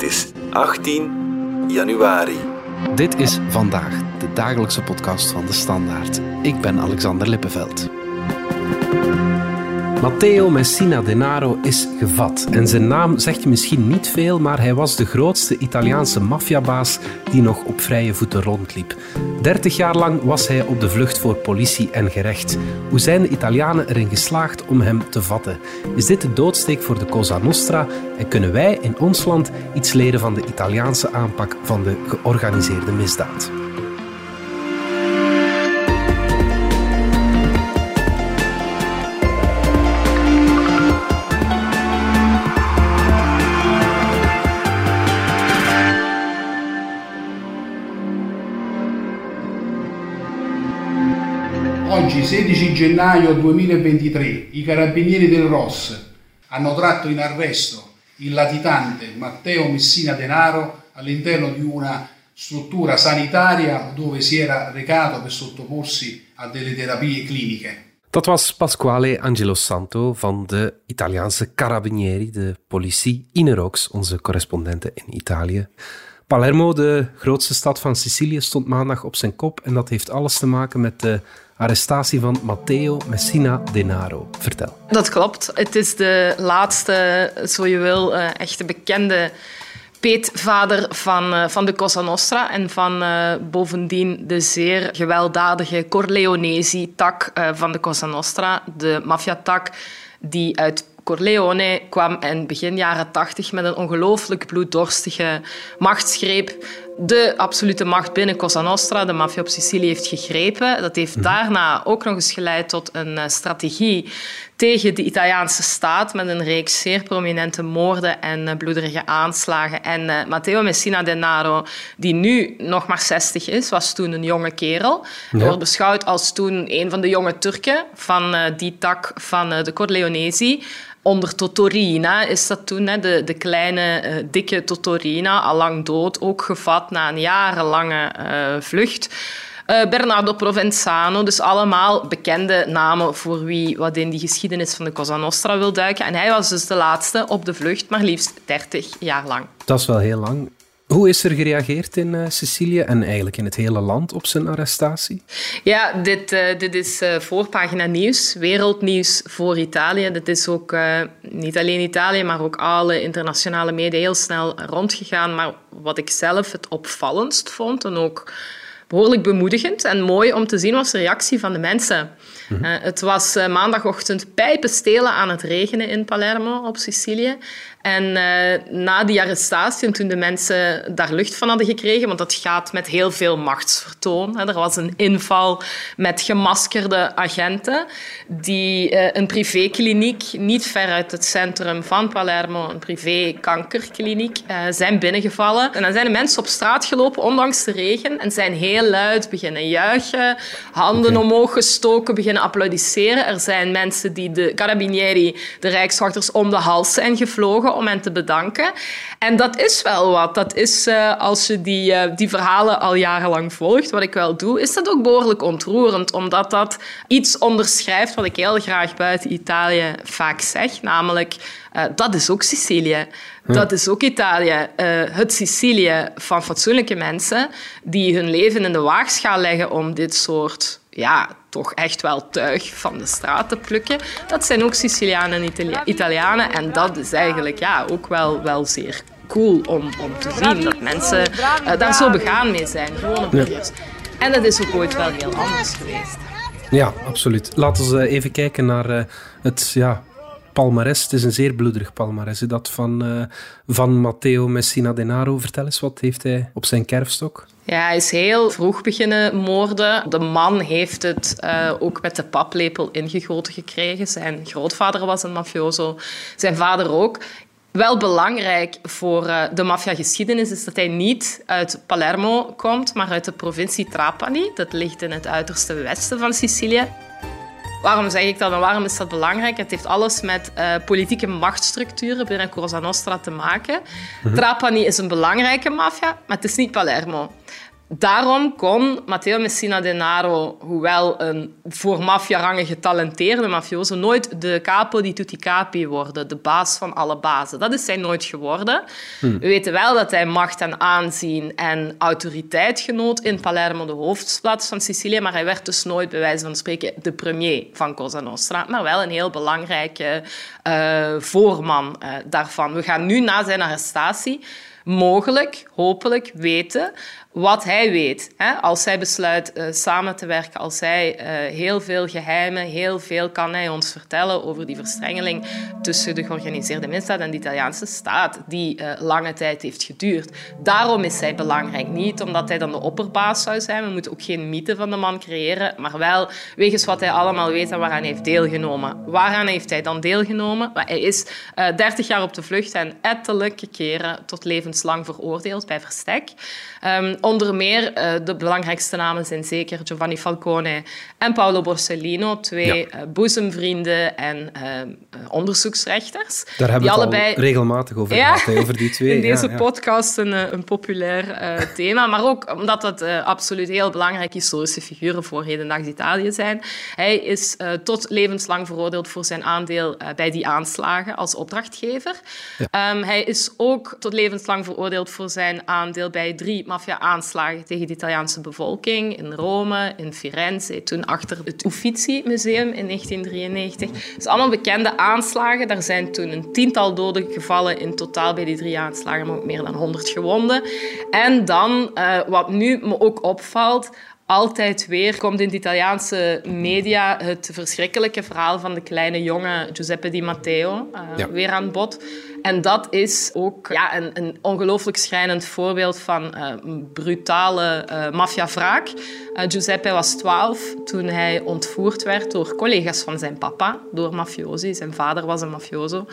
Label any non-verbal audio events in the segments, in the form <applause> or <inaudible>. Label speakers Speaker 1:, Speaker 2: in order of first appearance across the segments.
Speaker 1: Het is 18 januari.
Speaker 2: Dit is vandaag de dagelijkse podcast van de Standaard. Ik ben Alexander Lippenveld. Matteo Messina Denaro is gevat. En zijn naam zegt je misschien niet veel, maar hij was de grootste Italiaanse maffiabaas die nog op vrije voeten rondliep. 30 jaar lang was hij op de vlucht voor politie en gerecht. Hoe zijn de Italianen erin geslaagd om hem te vatten? Is dit de doodsteek voor de Cosa Nostra en kunnen wij in ons land iets leren van de Italiaanse aanpak van de georganiseerde misdaad?
Speaker 3: Oggi, 16 gennaio 2023, i carabinieri del ROS hanno tratto in arresto il latitante Matteo Messina Denaro all'interno di una struttura sanitaria dove si era recato per sottoporsi a delle terapie cliniche.
Speaker 2: Dat was Pasquale Angelo Santo van de Italiaanse Carabinieri, de politie, Inerox, onze correspondenten in Italië. Palermo, de grootste stad van Sicilië, stond maandag op zijn kop en dat heeft alles te maken met de arrestatie van Matteo Messina Denaro. Vertel.
Speaker 4: Dat klopt. Het is de laatste, zo je wil, uh, echte bekende peetvader van, uh, van de Cosa Nostra en van uh, bovendien de zeer gewelddadige Corleonesi-tak van de Cosa Nostra, de maffiatak die uit Corleone kwam in begin jaren tachtig met een ongelooflijk bloeddorstige machtsgreep de absolute macht binnen Cosa Nostra, de maffia op Sicilië, heeft gegrepen. Dat heeft mhm. daarna ook nog eens geleid tot een eh, strategie tegen de Italiaanse staat met een reeks zeer prominente moorden en uh, bloederige aanslagen. En uh, Matteo Messina Denaro, die nu nog maar 60 is, was toen een jonge kerel. Hij wordt beschouwd als toen een van de jonge Turken van uh, die tak van de Corleonesi onder Totorina is dat toen, hè, de, de kleine, uh, dikke Totorina, al lang dood, ook gevat na een jarenlange uh, vlucht. Uh, Bernardo Provenzano, dus allemaal bekende namen voor wie wat in die geschiedenis van de Cosa Nostra wil duiken. En hij was dus de laatste op de vlucht, maar liefst 30 jaar lang.
Speaker 2: Dat is wel heel lang. Hoe is er gereageerd in uh, Sicilië en eigenlijk in het hele land op zijn arrestatie?
Speaker 4: Ja, dit, uh, dit is uh, voorpagina nieuws, wereldnieuws voor Italië. Dit is ook niet alleen Italië, maar ook alle internationale media heel snel rondgegaan. Maar wat ik zelf het opvallendst vond en ook behoorlijk bemoedigend en mooi om te zien was de reactie van de mensen. Mhm. het was maandagochtend pijpenstelen aan het regenen in Palermo op Sicilië. En uh, na die arrestatie, en toen de mensen daar lucht van hadden gekregen, want dat gaat met heel veel machtsvertoon. Hè. Er was een inval met gemaskerde agenten die uh, een privékliniek niet ver uit het centrum van Palermo, een privé-kankerkliniek, uh, zijn binnengevallen. En dan zijn de mensen op straat gelopen, ondanks de regen, en zijn heel luid beginnen juichen, handen omhoog gestoken, beginnen applaudisseren. Er zijn mensen die de carabinieri, de rijkswachters, om de hals zijn gevlogen om hen te bedanken. En dat is wel wat. Dat is, uh, als je die, uh, die verhalen al jarenlang volgt, wat ik wel doe, is dat ook behoorlijk ontroerend, omdat dat iets onderschrijft wat ik heel graag buiten Italië vaak zeg, namelijk uh, dat is ook Sicilië. Dat is ook Italië. het Sicilië van fatsoenlijke mensen die hun leven in de waagschaal leggen om dit soort ja, toch echt wel tuig van de straat te plukken. Dat zijn ook Sicilianen en Italianen. En dat is eigenlijk ja, ook wel, wel zeer cool om, om te zien. Dat mensen uh, daar zo begaan mee zijn. Op ja. En dat is ook ooit wel heel anders geweest.
Speaker 2: Ja, absoluut. Laten we even kijken naar uh, het ja, palmares. Het is een zeer bloederig palmares. Dat van, uh, van Matteo Messina Denaro. Vertel eens, wat heeft hij op zijn kerfstok?
Speaker 4: Ja, hij is heel vroeg beginnen moorden. De man heeft het uh, ook met de paplepel ingegoten gekregen. Zijn grootvader was een mafioso, zijn vader ook. Wel belangrijk voor uh, de maffiageschiedenis is dat hij niet uit Palermo komt, maar uit de provincie Trapani. Dat ligt in het uiterste westen van Sicilië. Waarom zeg ik dat en waarom is dat belangrijk? Het heeft alles met uh, politieke machtsstructuren binnen Cosa Nostra te maken. Mhm. Trapani is een belangrijke maffia, maar het is niet Palermo. Daarom kon Matteo Messina Denaro, hoewel een voor maffiarangen getalenteerde mafioso, nooit de capo di tutti capi worden, de baas van alle bazen. Dat is hij nooit geworden. Hmm. We weten wel dat hij macht en aanzien en autoriteit genoot in Palermo, de hoofdstad van Sicilië, maar hij werd dus nooit, bij wijze van spreken, de premier van Cosa Nostra, maar wel een heel belangrijke uh, voorman uh, daarvan. We gaan nu na zijn arrestatie mogelijk, hopelijk, weten wat hij weet. Hè? Als hij besluit uh, samen te werken, als hij uh, heel veel geheimen, heel veel kan hij ons vertellen over die verstrengeling tussen de georganiseerde misdaad en de Italiaanse staat, die uh, lange tijd heeft geduurd. Daarom is hij belangrijk. Niet omdat hij dan de opperbaas zou zijn, we moeten ook geen mythe van de man creëren, maar wel wegens wat hij allemaal weet en waaraan hij heeft deelgenomen. Waaraan heeft hij dan deelgenomen? Hij is 30 jaar op de vlucht en ettelijke keren tot levenslang veroordeeld bij verstek. Um, onder meer, uh, de belangrijkste namen zijn zeker Giovanni Falcone en Paolo Borsellino, twee ja. uh, boezemvrienden en uh, onderzoeksrechters.
Speaker 2: Daar hebben we het allebei... al regelmatig over ja, gehad, over die twee. <laughs>
Speaker 4: In deze ja, podcast een, een populair thema, maar ook omdat dat absoluut heel belangrijke historische figuren voor hedendaags Italië zijn. Hij is tot levenslang veroordeeld voor zijn aandeel bij die aanslagen als opdrachtgever. Um, hij is ook tot levenslang veroordeeld voor zijn aandeel bij drie maffia-aanslagen tegen de Italiaanse bevolking in Rome, in Firenze, toen achter het Uffizi-museum in 1993. Dus allemaal bekende aanslagen. Daar zijn toen een tiental doden gevallen in totaal bij die drie aanslagen, maar ook meer dan 100 gewonden. En dan, uh, wat nu me ook opvalt, altijd weer komt in de Italiaanse media het verschrikkelijke verhaal van de kleine jongen Giuseppe Di Matteo uh, ja. weer aan bod. En dat is ook ja, een, een ongelooflijk schrijnend voorbeeld van uh, brutale uh, maffiavraak. Uh, Giuseppe was 12 toen hij ontvoerd werd door collega's van zijn papa, door mafiosi. Zijn vader was een mafioso.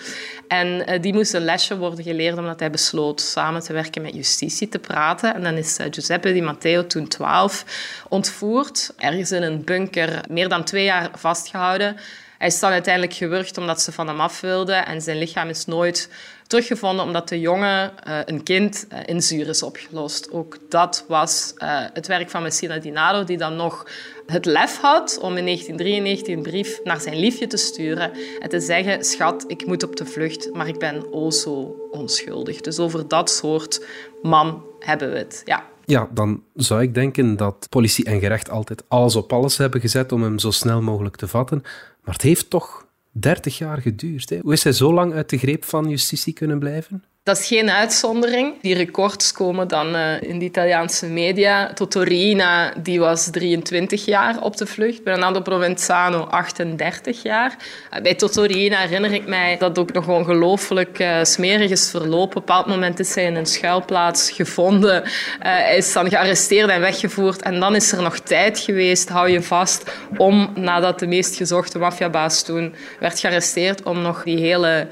Speaker 4: En die moest een lesje worden geleerd omdat hij besloot samen te werken met justitie te praten. En dan is Giuseppe Di Matteo toen 12 ontvoerd, ergens in een bunker, meer dan twee jaar vastgehouden. Hij is dan uiteindelijk gewurgd omdat ze van hem af wilden en zijn lichaam is nooit teruggevonden omdat de jongen, uh, een kind, uh, in zuur is opgelost. Ook dat was uh, het werk van Messina Dinaro, die dan nog het lef had om in 1993 een brief naar zijn liefje te sturen en te zeggen, schat, ik moet op de vlucht, maar ik ben o zo onschuldig. Dus over dat soort man hebben we het. Ja.
Speaker 2: Ja, dan zou ik denken dat politie en gerecht altijd alles op alles hebben gezet om hem zo snel mogelijk te vatten. Maar het heeft toch 30 jaar geduurd. Hè? Hoe is hij zo lang uit de greep van justitie kunnen blijven?
Speaker 4: Dat is geen uitzondering. Die records komen dan uh, in de Italiaanse media. Totorina die was 23 jaar op de vlucht. Bernardo Provenzano 38 jaar. Uh, bij Totorina herinner ik mij dat ook nog ongelooflijk uh, smerig is verlopen. Op een bepaald moment is hij in een schuilplaats gevonden. is dan gearresteerd en weggevoerd. En dan is er nog tijd geweest, hou je vast, om nadat de meest gezochte maffiabaas toen werd gearresteerd, om nog die hele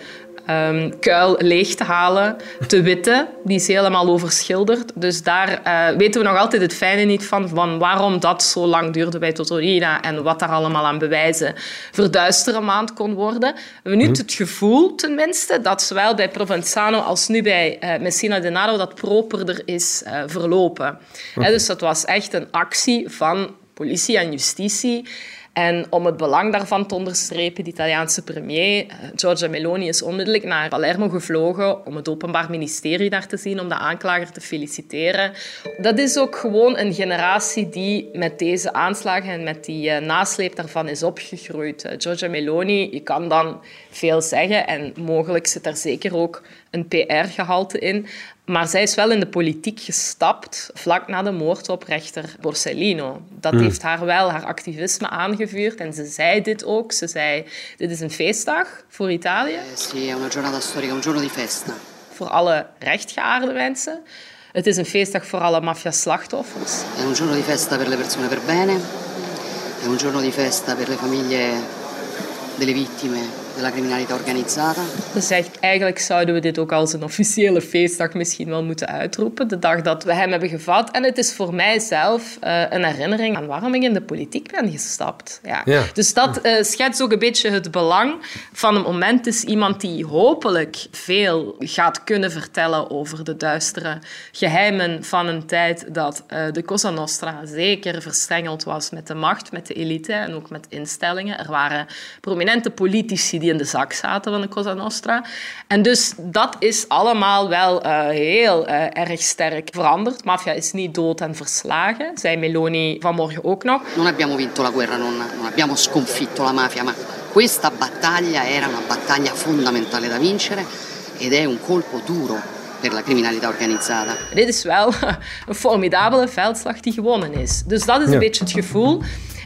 Speaker 4: um, kuil leeg te halen, te witten. Die is helemaal overschilderd. Dus daar uh, weten we nog altijd het fijne niet van, van waarom dat zo lang duurde bij Totorina en wat daar allemaal aan bewijzen verduisteren maand kon worden. We hebben nu mhm. het gevoel, tenminste, dat zowel bij Provenzano als nu bij uh, Messina Denaro dat properder is uh, verlopen. Okay. dus dat was echt een actie van politie en justitie en om het belang daarvan te onderstrepen, de Italiaanse premier eh, Giorgia Meloni is onmiddellijk naar Palermo gevlogen om het Openbaar Ministerie daar te zien, om de aanklager te feliciteren. Dat is ook gewoon een generatie die met deze aanslagen en met die uh, nasleep daarvan is opgegroeid. Uh, Giorgia Meloni, je kan dan veel zeggen en mogelijk zit daar zeker ook een PR-gehalte in. Maar zij is wel in de politiek gestapt vlak na de moord op rechter Borsellino. Dat mm. heeft haar wel haar activisme aangevuurd en ze zei dit ook. Ze zei, dit is een feestdag voor Italië. Eh,
Speaker 5: sì, è una giornata storica, un giorno di festa.
Speaker 4: Voor alle rechtgeaarde mensen. Het is een feestdag voor alle maffia-slachtoffers.
Speaker 5: È un giorno di festa per le persone per bene. È un giorno di festa per le famiglie delle vittime della criminalità organizzata.
Speaker 4: zegt, eigenlijk zouden we dit ook als een officiële feestdag misschien wel moeten uitroepen. De dag dat we hem hebben gevat. En het is voor mij zelf uh, een herinnering aan waarom ik in de politiek ben gestapt. Ja.
Speaker 2: Ja.
Speaker 4: Dus dat uh, schetst ook een beetje het belang van een moment. is iemand die hopelijk veel gaat kunnen vertellen over de duistere geheimen van een tijd dat uh, de Cosa Nostra zeker verstrengeld was met de macht, met de elite en ook met instellingen. Er waren prominente politici die in de zak zaten van de Cosa Nostra. En dus dat is allemaal wel uh, heel uh, erg sterk veranderd. Mafia is niet dood en verslagen, zei Meloni vanmorgen ook nog.
Speaker 5: Non abbiamo vinto la guerra, non, non abbiamo sconfitto la mafia, ma questa battaglia era una battaglia fondamentale da vincere ed è un colpo duro per la criminalità organizzata.
Speaker 4: Dit is wel <laughs> een formidabele veldslag die gewonnen is. Dus dat is een
Speaker 2: Ja.
Speaker 4: beetje het gevoel.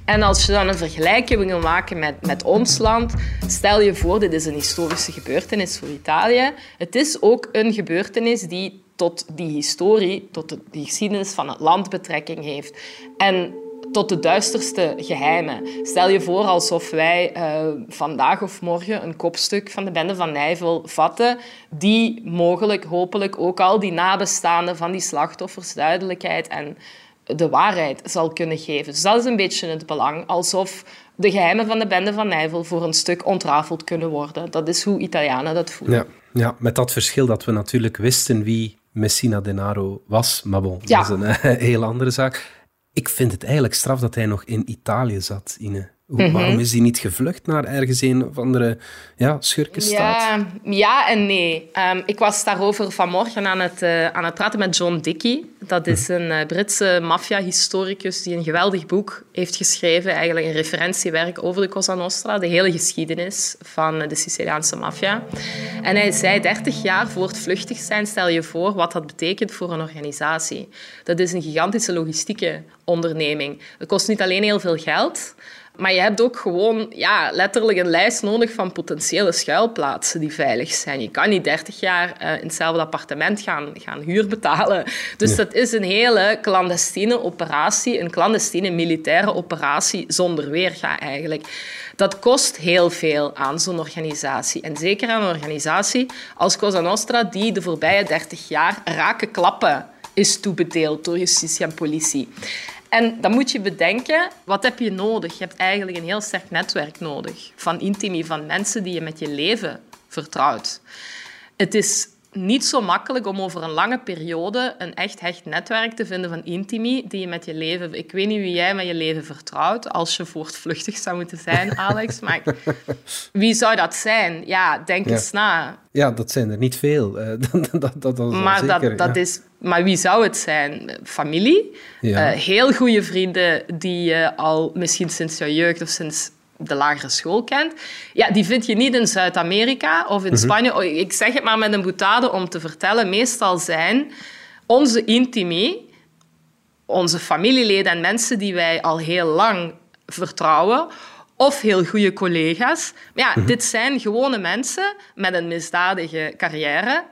Speaker 4: En als je dan een vergelijking wil maken met, met ons land, stel je voor, dit is een historische gebeurtenis voor Italië. Het is ook een gebeurtenis die tot die historie, tot de, geschiedenis van het land betrekking heeft. En tot de duisterste geheimen. Stel je voor alsof wij eh, vandaag of morgen een kopstuk van de bende van Nijvel vatten, die mogelijk, hopelijk ook al die nabestaanden van die slachtoffers duidelijkheid en de waarheid zal kunnen geven. Dus dat is een beetje het belang, alsof de geheimen van de bende van Nijvel voor een stuk ontrafeld kunnen worden. Dat is hoe Italianen dat voelen.
Speaker 2: Ja, ja, met dat verschil dat we natuurlijk wisten wie Messina Denaro was. Maar bon,
Speaker 4: Ja.
Speaker 2: dat is een eh, <laughs> heel andere zaak. Ik vind het eigenlijk straf dat hij nog in Italië zat, Ine. Hoe-
Speaker 4: Mhm.
Speaker 2: Waarom is hij niet gevlucht naar ergens een of andere ja, schurkenstaat?
Speaker 4: Ja, ja en nee. Ehm, ik was daarover vanmorgen aan het, eh, aan het praten met John Dickey. Dat is een eh, Britse maffia-historicus die een geweldig boek heeft geschreven. Eigenlijk een referentiewerk over de Cosa Nostra, de hele geschiedenis van de Siciliaanse maffia. En hij zei, 30 jaar voor het vluchtig zijn, stel je voor wat dat betekent voor een organisatie. Dat is een gigantische logistieke onderneming. Dat kost niet alleen heel veel geld... Maar je hebt ook gewoon ja, letterlijk een lijst nodig van potentiële schuilplaatsen die veilig zijn. Je kan niet 30 jaar eh, in hetzelfde appartement gaan, gaan huur betalen. Dus dat is een hele clandestine operatie, een clandestine militaire operatie zonder weerga eigenlijk. Dat kost heel veel aan zo'n organisatie. En zeker aan een organisatie als Cosa Nostra, die de voorbije 30 jaar rake klappen is toebedeeld door justitie en politie. En dan moet je bedenken, wat heb je nodig? Je hebt eigenlijk een heel sterk netwerk nodig van intimi, van mensen die je met je leven vertrouwt. Het is niet zo makkelijk om over een lange periode een echt hecht netwerk te vinden van intimi die je met je leven... Ik weet niet wie jij met je leven vertrouwt als je voortvluchtig zou moeten zijn, <laughs> Alex, maar wie zou dat zijn? Ja, denk
Speaker 2: Ja.
Speaker 4: eens na.
Speaker 2: Ja, dat zijn er niet veel. Eh, <laughs> dat, dat,
Speaker 4: Maar,
Speaker 2: zeker,
Speaker 4: dat, dat
Speaker 2: ja.
Speaker 4: is, maar wie zou het zijn? Familie?
Speaker 2: Ja.
Speaker 4: Eh, heel goede vrienden die je al misschien sinds jouw jeugd of sinds de lagere school kent. Ja, die vind je niet in Zuid-Amerika of
Speaker 2: Mhm.
Speaker 4: in Spanje. Oh, Ik zeg het maar met een boutade om te vertellen. Meestal zijn onze intimi, onze familieleden en mensen die wij al heel lang vertrouwen, of heel goede collega's. Maar ja, dit zijn gewone mensen met een misdadige carrière,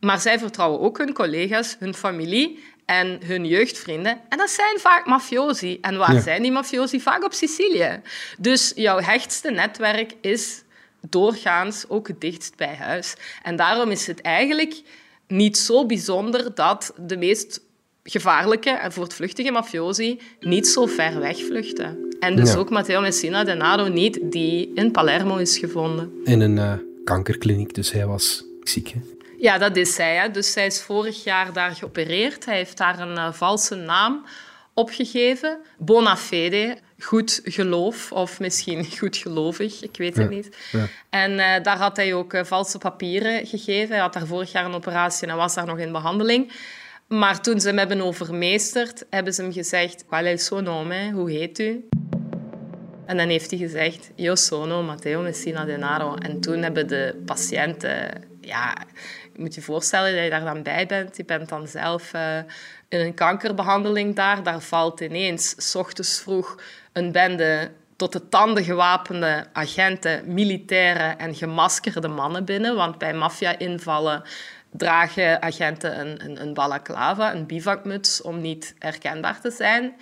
Speaker 4: maar zij vertrouwen ook hun collega's, hun familie en hun jeugdvrienden. En dat zijn vaak mafiosi. En waar
Speaker 2: Ja.
Speaker 4: zijn die mafiosi? Vaak op Sicilië. Dus jouw hechtste netwerk is doorgaans ook het dichtst bij huis. En daarom is het eigenlijk niet zo bijzonder dat de meest gevaarlijke en voortvluchtige mafiosi niet zo ver weg vluchten. En dus
Speaker 2: Ja.
Speaker 4: ook Matteo Messina Denaro niet, die in Palermo is gevonden.
Speaker 2: In een eh, kankerkliniek, dus hij was ziek. Hè?
Speaker 4: Ja, dat is hij. Hè. Dus hij is vorig jaar daar geopereerd. Hij heeft daar een eh, valse naam opgegeven. Bona fede, goed geloof, of misschien <laughs> goed gelovig, ik weet het
Speaker 2: Ja,
Speaker 4: niet.
Speaker 2: ja.
Speaker 4: En eh, daar had hij ook eh, valse papieren gegeven. Hij had daar vorig jaar een operatie en was daar nog in behandeling. Maar toen ze hem hebben overmeesterd, hebben ze hem gezegd... Qual è il suo nome? Hoe heet u? En dan heeft hij gezegd, io sono Matteo Messina Denaro. En toen hebben de patiënten... Ja, moet je voorstellen dat je daar dan bij bent. Je bent dan zelf eh, in een kankerbehandeling daar. Daar valt ineens, s ochtends vroeg, een bende tot de tanden gewapende agenten, militairen en gemaskerde mannen binnen. Want bij maffia-invallen dragen agenten een, een, een balaclava, een bivakmuts, om niet herkenbaar te zijn.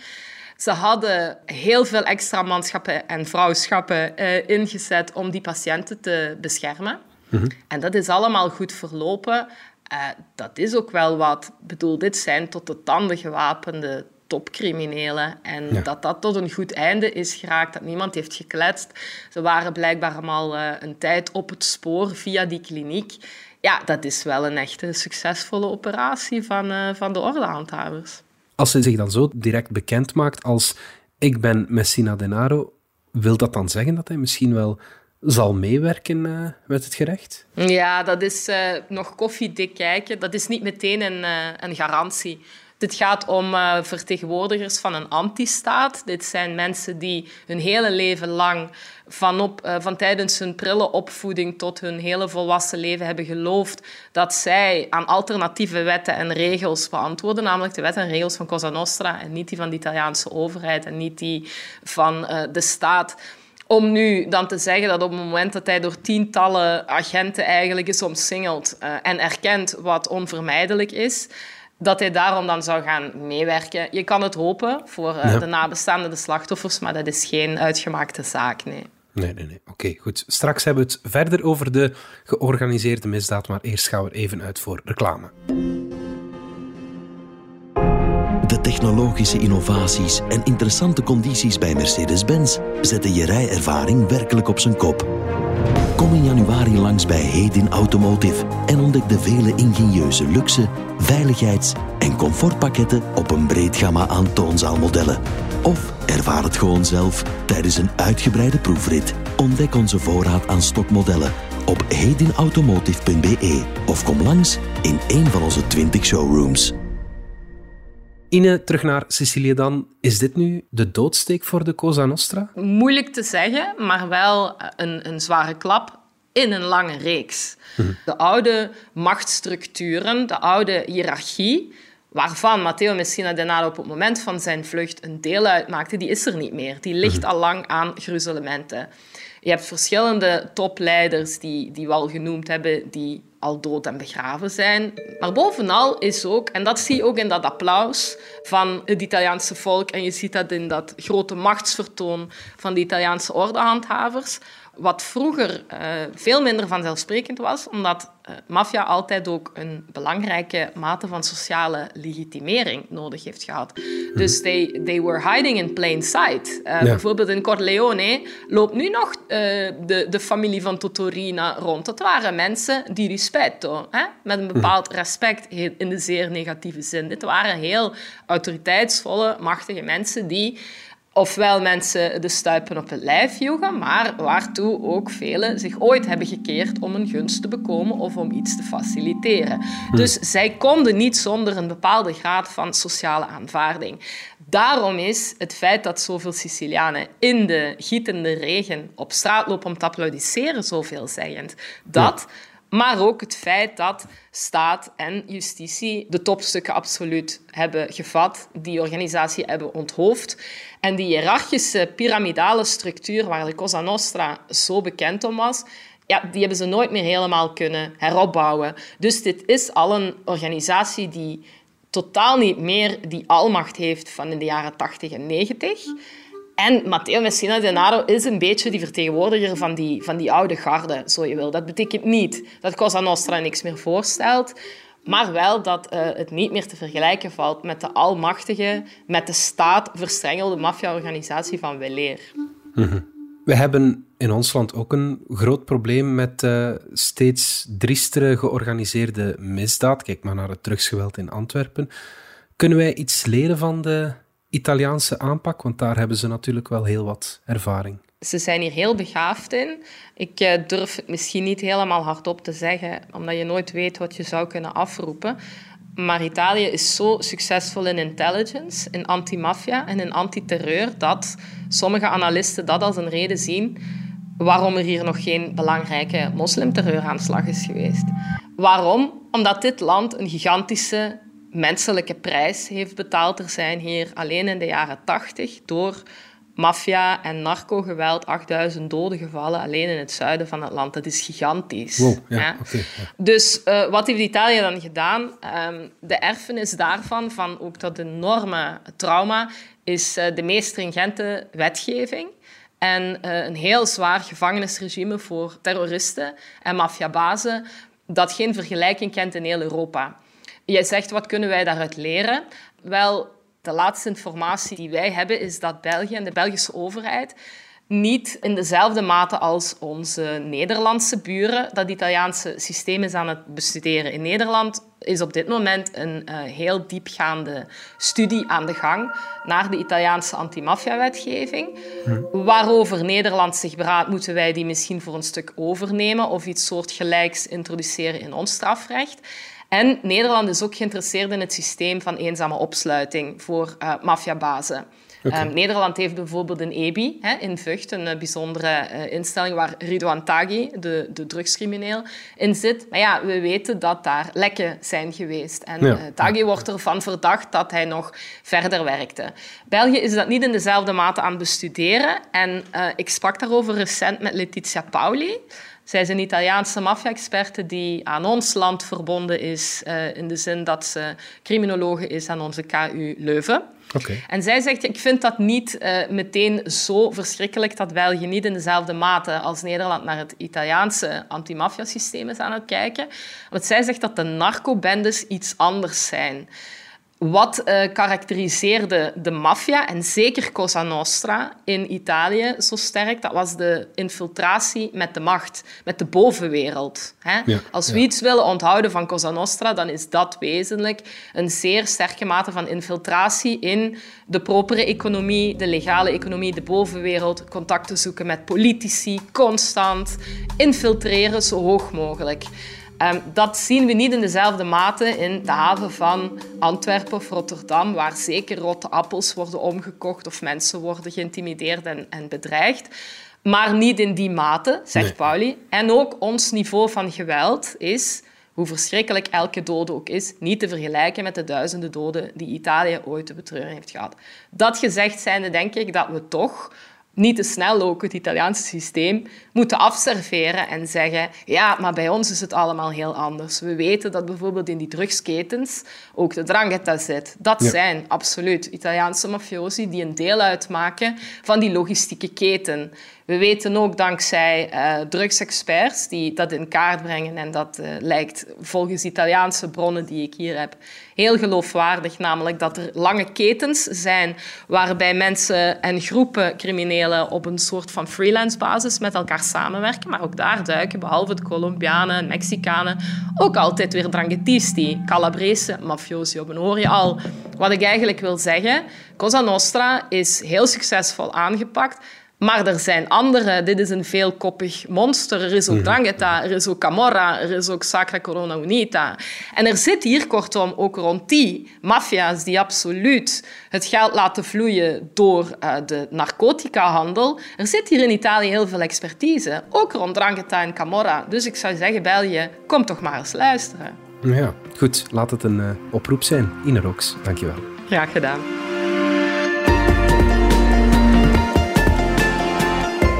Speaker 4: Ze hadden heel veel extra manschappen en vrouwschappen uh, ingezet om die patiënten te beschermen. Mhm. En dat is allemaal goed verlopen. Uh, dat is ook wel wat. Ik bedoel, dit zijn tot de tanden gewapende topcriminelen. En dat dat tot een goed einde is geraakt, dat niemand heeft gekletst. Ze waren blijkbaar allemaal uh, een tijd op het spoor via die kliniek. Ja, dat is wel een echte succesvolle operatie van, uh, van de ordehandhavers.
Speaker 2: Als ze zich dan zo direct bekend maakt als ik ben Messina Denaro, wil dat dan zeggen dat hij misschien wel zal meewerken uh, met het gerecht?
Speaker 4: Ja, dat is uh, nog koffiedik kijken. Dat is niet meteen een, uh, een garantie. Dit gaat om vertegenwoordigers van een antistaat. Dit zijn mensen die hun hele leven lang, van, op, van tijdens hun prille opvoeding tot hun hele volwassen leven, hebben geloofd dat zij aan alternatieve wetten en regels beantwoorden, namelijk de wetten en regels van Cosa Nostra en niet die van de Italiaanse overheid en niet die van de staat. Om nu dan te zeggen dat op het moment dat hij door tientallen agenten eigenlijk is omsingeld en erkent wat onvermijdelijk is, dat hij daarom dan zou gaan meewerken. Je kan het hopen voor uh, de nabestaanden, de slachtoffers, maar dat is geen uitgemaakte zaak, nee.
Speaker 2: Nee, nee, nee. Oké, goed. Straks hebben we het verder over de georganiseerde misdaad, maar eerst gaan we er even uit voor reclame.
Speaker 6: Technologische innovaties en interessante condities bij Mercedes-Benz zetten je rijervaring werkelijk op zijn kop. Kom in januari langs bij Hedin Automotive en ontdek de vele ingenieuze luxe, veiligheids- en comfortpakketten op een breed gamma aan toonzaalmodellen. Of ervaar het gewoon zelf tijdens een uitgebreide proefrit. Ontdek onze voorraad aan stokmodellen op hedinautomotive.be of kom langs in een van onze 20 showrooms.
Speaker 2: Ine, terug naar Sicilië dan. Is dit nu de doodsteek voor de Cosa Nostra?
Speaker 4: Moeilijk te zeggen, maar wel een, een zware klap in een lange reeks. Mhm. De oude machtsstructuren, de oude hiërarchie, waarvan Matteo Messina Denaro op het moment van zijn vlucht een deel uitmaakte, die is er niet meer. Die ligt mhm. al lang aan gruzelementen. Je hebt verschillende topleiders die, die we al genoemd hebben, die al dood en begraven zijn. Maar bovenal is ook, en dat zie je ook in dat applaus van het Italiaanse volk, en je ziet dat in dat grote machtsvertoon van de Italiaanse ordehandhavers, wat vroeger uh, veel minder vanzelfsprekend was, omdat uh, maffia altijd ook een belangrijke mate van sociale legitimering nodig heeft gehad. Mhm. Dus they, they were hiding in plain sight. Uh, Bijvoorbeeld in Corleone loopt nu nog de, de familie van Totorina rond. Dat waren mensen die rispetto, hè? met een bepaald mhm. respect in de zeer negatieve zin. Dit waren heel autoriteitsvolle, machtige mensen die ofwel mensen de stuipen op het lijf joegen, maar waartoe ook velen zich ooit hebben gekeerd om een gunst te bekomen of om iets te faciliteren. Hm. Dus zij konden niet zonder een bepaalde graad van sociale aanvaarding. Daarom is het feit dat zoveel Sicilianen in de gietende regen op straat lopen om te applaudisseren zo veelzeggend. Dat... Maar ook het feit dat staat en justitie de topstukken absoluut hebben gevat, die organisatie hebben onthoofd. En die hiërarchische piramidale structuur waar de Cosa Nostra zo bekend om was, ja, die hebben ze nooit meer helemaal kunnen heropbouwen. Dus dit is al een organisatie die totaal niet meer die almacht heeft van in de jaren 80 en 90. En Matteo Messina Denaro is een beetje die vertegenwoordiger van die, van die oude garde, zo je wil. Dat betekent niet dat Cosa Nostra niks meer voorstelt, maar wel dat uh, het niet meer te vergelijken valt met de almachtige, met de staat verstrengelde maffia-organisatie van Weleer.
Speaker 2: Mhm. We hebben in ons land ook een groot probleem met uh, steeds driestere georganiseerde misdaad. Kijk maar naar het drugsgeweld in Antwerpen. Kunnen wij iets leren van de Italiaanse aanpak? Want daar hebben ze natuurlijk wel heel wat ervaring.
Speaker 4: Ze zijn hier heel begaafd in. Ik eh, durf het misschien niet helemaal hardop te zeggen, omdat je nooit weet wat je zou kunnen afroepen. Maar Italië is zo succesvol in intelligence, in antimafia en in antiterreur, dat sommige analisten dat als een reden zien waarom er hier nog geen belangrijke moslimterreuraanslag is geweest. Waarom? Omdat dit land een gigantische menselijke prijs heeft betaald. Er zijn hier alleen in de jaren tachtig door maffia- en narco-geweld, 8000 doden gevallen alleen in het zuiden van het land. Dat is gigantisch.
Speaker 2: Wow, ja, ja.
Speaker 4: Dus uh, wat heeft Italië dan gedaan? Um, de erfenis daarvan, van ook dat enorme trauma, is uh, de meest stringente wetgeving. En uh, een heel zwaar gevangenisregime voor terroristen en maffiabazen dat geen vergelijking kent in heel Europa. Jij zegt, wat kunnen wij daaruit leren? Wel, de laatste informatie die wij hebben is dat België en de Belgische overheid niet in dezelfde mate als onze Nederlandse buren dat Italiaanse systeem is aan het bestuderen. In Nederland is op dit moment een uh, heel diepgaande studie aan de gang naar de Italiaanse antimafia-wetgeving. Hm. Waarover Nederland zich beraadt, moeten wij die misschien voor een stuk overnemen of iets soortgelijks introduceren in ons strafrecht. En Nederland is ook geïnteresseerd in het systeem van eenzame opsluiting voor uh, maffiabazen. Okay. Um, Nederland heeft bijvoorbeeld een EBI hè, in Vught, een uh, bijzondere uh, instelling waar Ridouan Taghi, de, de drugscrimineel, in zit. Maar ja, we weten dat daar lekken zijn geweest. En ja. Taghi wordt ervan verdacht dat hij nog verder werkte. België is dat niet in dezelfde mate aan het bestuderen. En ik sprak daarover recent met Letizia Pauli. Zij is een Italiaanse maffia-experte die aan ons land verbonden is, uh, in de zin dat ze criminologe is aan onze KU Leuven.
Speaker 2: Okay.
Speaker 4: En zij zegt, ik vind dat niet uh, meteen zo verschrikkelijk dat België niet in dezelfde mate als Nederland naar het Italiaanse antimafia-systeem is aan het kijken. Want zij zegt dat de narcobendes iets anders zijn. Wat uh, karakteriseerde de maffia, en zeker Cosa Nostra in Italië zo sterk, dat was de infiltratie met de macht, met de bovenwereld. Hè?
Speaker 2: Ja,
Speaker 4: Als we
Speaker 2: ja.
Speaker 4: iets willen onthouden van Cosa Nostra, dan is dat wezenlijk een zeer sterke mate van infiltratie in de propere economie, de legale economie, de bovenwereld, contacten zoeken met politici, constant, infiltreren zo hoog mogelijk. Um, dat zien we niet in dezelfde mate in de haven van Antwerpen of Rotterdam, waar zeker rotte appels worden omgekocht of mensen worden geïntimideerd en, en bedreigd. Maar niet in die mate, zegt
Speaker 2: Nee.
Speaker 4: Pauli. En ook ons niveau van geweld is, hoe verschrikkelijk elke dode ook is, niet te vergelijken met de duizenden doden die Italië ooit te betreuren heeft gehad. Dat gezegd zijnde denk ik dat we toch niet te snel ook het Italiaanse systeem moeten afserveren en zeggen ja, maar bij ons is het allemaal heel anders. We weten dat bijvoorbeeld in die drugsketens ook de drangheta zit. Dat
Speaker 2: Ja.
Speaker 4: zijn absoluut Italiaanse mafiosi die een deel uitmaken van die logistieke keten. We weten ook dankzij eh, drugsexperts die dat in kaart brengen en dat eh, lijkt volgens Italiaanse bronnen die ik hier heb heel geloofwaardig, namelijk dat er lange ketens zijn waarbij mensen en groepen criminelen op een soort van freelance basis met elkaar samenwerken, maar ook daar duiken, behalve de Colombianen en Mexicanen, ook altijd weer dranghetisti, Calabrese mafiosi op. En hoor je al wat ik eigenlijk wil zeggen. Cosa Nostra is heel succesvol aangepakt. Maar er zijn andere. Dit is een veelkoppig monster. Er is ook Drangheta, er is ook Camorra, er is ook Sacra Corona Unita. En er zit hier kortom ook rond die maffia's die absoluut het geld laten vloeien door uh, de narcotica-handel. Er zit hier in Italië heel veel expertise, ook rond Drangheta en Camorra. Dus ik zou zeggen, België, kom toch maar eens luisteren.
Speaker 2: Ja, goed. Laat het een uh, oproep zijn. Inerox, dankjewel.
Speaker 4: Graag gedaan.